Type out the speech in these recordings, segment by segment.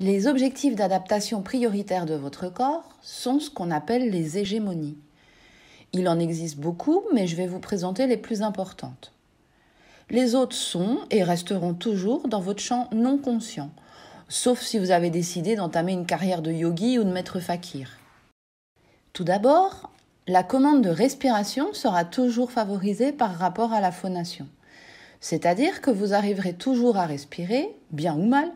Les objectifs d'adaptation prioritaires de votre corps sont ce qu'on appelle les hégémonies. Il en existe beaucoup, mais je vais vous présenter les plus importantes. Les autres sont et resteront toujours dans votre champ non conscient, sauf si vous avez décidé d'entamer une carrière de yogi ou de maître fakir. Tout d'abord, la commande de respiration sera toujours favorisée par rapport à la phonation. C'est-à-dire que vous arriverez toujours à respirer, bien ou mal,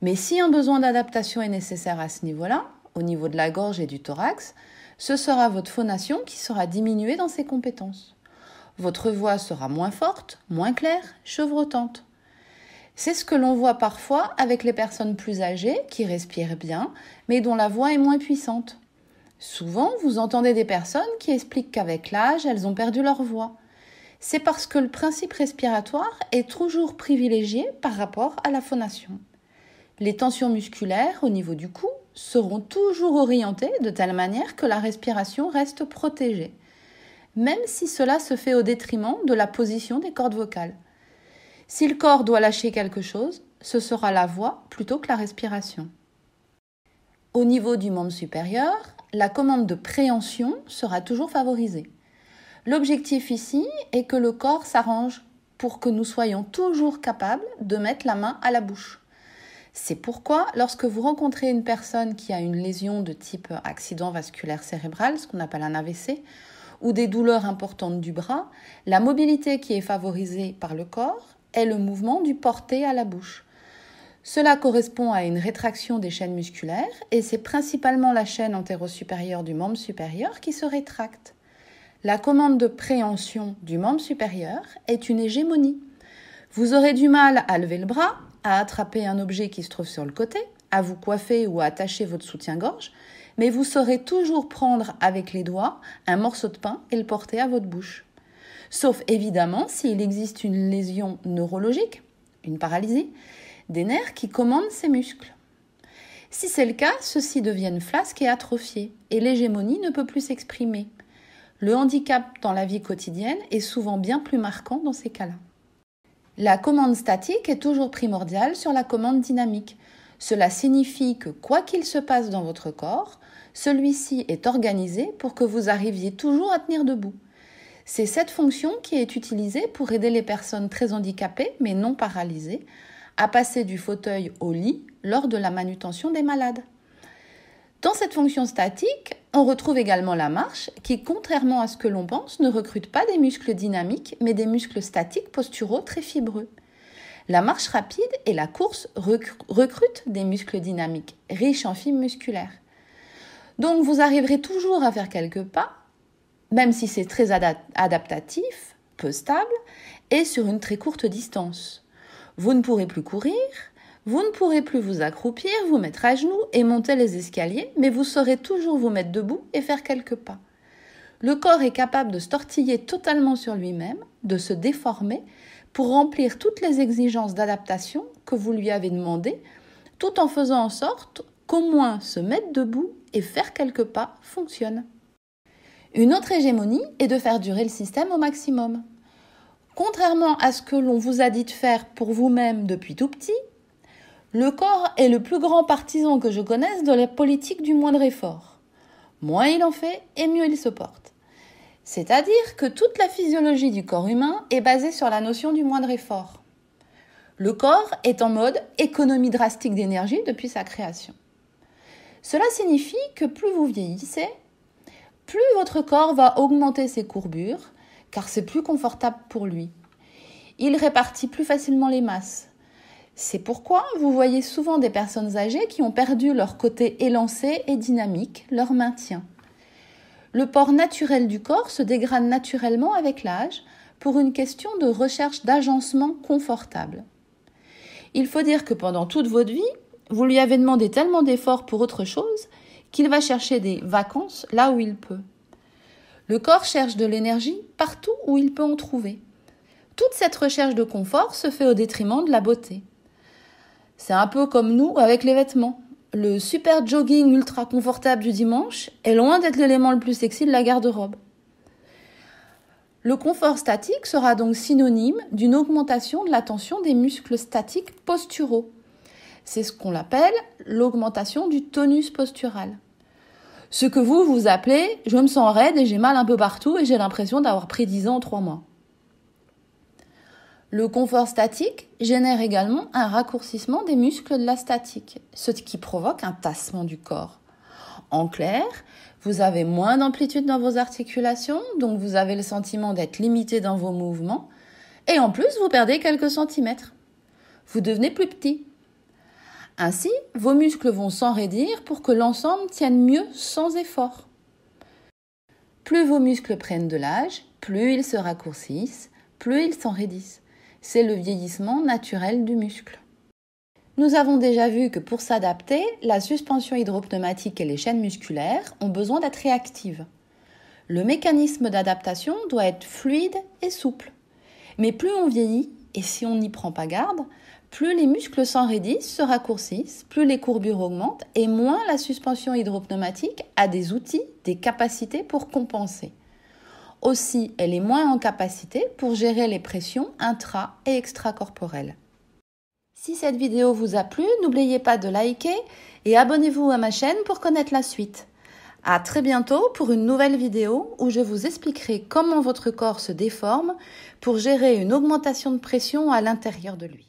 mais si un besoin d'adaptation est nécessaire à ce niveau-là, au niveau de la gorge et du thorax, ce sera votre phonation qui sera diminuée dans ses compétences. Votre voix sera moins forte, moins claire, chevrotante. C'est ce que l'on voit parfois avec les personnes plus âgées qui respirent bien, mais dont la voix est moins puissante. Souvent, vous entendez des personnes qui expliquent qu'avec l'âge, elles ont perdu leur voix. C'est parce que le principe respiratoire est toujours privilégié par rapport à la phonation. Les tensions musculaires au niveau du cou seront toujours orientées de telle manière que la respiration reste protégée, même si cela se fait au détriment de la position des cordes vocales. Si le corps doit lâcher quelque chose, ce sera la voix plutôt que la respiration. Au niveau du membre supérieur, la commande de préhension sera toujours favorisée. L'objectif ici est que le corps s'arrange pour que nous soyons toujours capables de mettre la main à la bouche. C'est pourquoi lorsque vous rencontrez une personne qui a une lésion de type accident vasculaire cérébral, ce qu'on appelle un AVC, ou des douleurs importantes du bras, la mobilité qui est favorisée par le corps est le mouvement du porté à la bouche. Cela correspond à une rétraction des chaînes musculaires et c'est principalement la chaîne antéro-supérieure du membre supérieur qui se rétracte. La commande de préhension du membre supérieur est une hégémonie. Vous aurez du mal à lever le bras, à attraper un objet qui se trouve sur le côté, à vous coiffer ou à attacher votre soutien-gorge, mais vous saurez toujours prendre avec les doigts un morceau de pain et le porter à votre bouche. Sauf évidemment s'il existe une lésion neurologique, une paralysie, des nerfs qui commandent ces muscles. Si c'est le cas, ceux-ci deviennent flasques et atrophiés, et l'hégémonie ne peut plus s'exprimer. Le handicap dans la vie quotidienne est souvent bien plus marquant dans ces cas-là. La commande statique est toujours primordiale sur la commande dynamique. Cela signifie que quoi qu'il se passe dans votre corps, celui-ci est organisé pour que vous arriviez toujours à tenir debout. C'est cette fonction qui est utilisée pour aider les personnes très handicapées mais non paralysées à passer du fauteuil au lit lors de la manutention des malades. Dans cette fonction statique, on retrouve également la marche qui, contrairement à ce que l'on pense, ne recrute pas des muscles dynamiques mais des muscles statiques posturaux très fibreux. La marche rapide et la course recrutent des muscles dynamiques riches en fibres musculaires. Donc vous arriverez toujours à faire quelques pas, même si c'est très adaptatif, peu stable, et sur une très courte distance. Vous ne pourrez plus courir, vous ne pourrez plus vous accroupir, vous mettre à genoux et monter les escaliers, mais vous saurez toujours vous mettre debout et faire quelques pas. Le corps est capable de se tortiller totalement sur lui-même, de se déformer, pour remplir toutes les exigences d'adaptation que vous lui avez demandées, tout en faisant en sorte qu'au moins se mettre debout et faire quelques pas fonctionne. Une autre hégémonie est de faire durer le système au maximum. Contrairement à ce que l'on vous a dit de faire pour vous-même depuis tout petit, le corps est le plus grand partisan que je connaisse de la politique du moindre effort. Moins il en fait et mieux il se porte. C'est-à-dire que toute la physiologie du corps humain est basée sur la notion du moindre effort. Le corps est en mode économie drastique d'énergie depuis sa création. Cela signifie que plus vous vieillissez, plus votre corps va augmenter ses courbures, car c'est plus confortable pour lui. Il répartit plus facilement les masses. C'est pourquoi vous voyez souvent des personnes âgées qui ont perdu leur côté élancé et dynamique, leur maintien. Le port naturel du corps se dégrade naturellement avec l'âge pour une question de recherche d'agencement confortable. Il faut dire que pendant toute votre vie, vous lui avez demandé tellement d'efforts pour autre chose qu'il va chercher des vacances là où il peut. Le corps cherche de l'énergie partout où il peut en trouver. Toute cette recherche de confort se fait au détriment de la beauté. C'est un peu comme nous avec les vêtements. Le super jogging ultra confortable du dimanche est loin d'être l'élément le plus sexy de la garde-robe. Le confort statique sera donc synonyme d'une augmentation de la tension des muscles statiques posturaux. C'est ce qu'on appelle l'augmentation du tonus postural. Ce que vous, vous appelez je me sens raide et j'ai mal un peu partout et j'ai l'impression d'avoir pris 10 ans en 3 mois. Le confort statique génère également un raccourcissement des muscles de la statique, ce qui provoque un tassement du corps. En clair, vous avez moins d'amplitude dans vos articulations, donc vous avez le sentiment d'être limité dans vos mouvements, et en plus vous perdez quelques centimètres. Vous devenez plus petit. Ainsi, vos muscles vont s'enraidir pour que l'ensemble tienne mieux sans effort. Plus vos muscles prennent de l'âge, plus ils se raccourcissent, plus ils s'enraidissent. C'est le vieillissement naturel du muscle. Nous avons déjà vu que pour s'adapter, la suspension hydropneumatique et les chaînes musculaires ont besoin d'être réactives. Le mécanisme d'adaptation doit être fluide et souple. Mais plus on vieillit, et si on n'y prend pas garde, plus les muscles s'enraidissent, se raccourcissent, plus les courbures augmentent et moins la suspension hydropneumatique a des outils, des capacités pour compenser. Aussi, elle est moins en capacité pour gérer les pressions intra- et extracorporelles. Si cette vidéo vous a plu, n'oubliez pas de liker et abonnez-vous à ma chaîne pour connaître la suite. À très bientôt pour une nouvelle vidéo où je vous expliquerai comment votre corps se déforme pour gérer une augmentation de pression à l'intérieur de lui.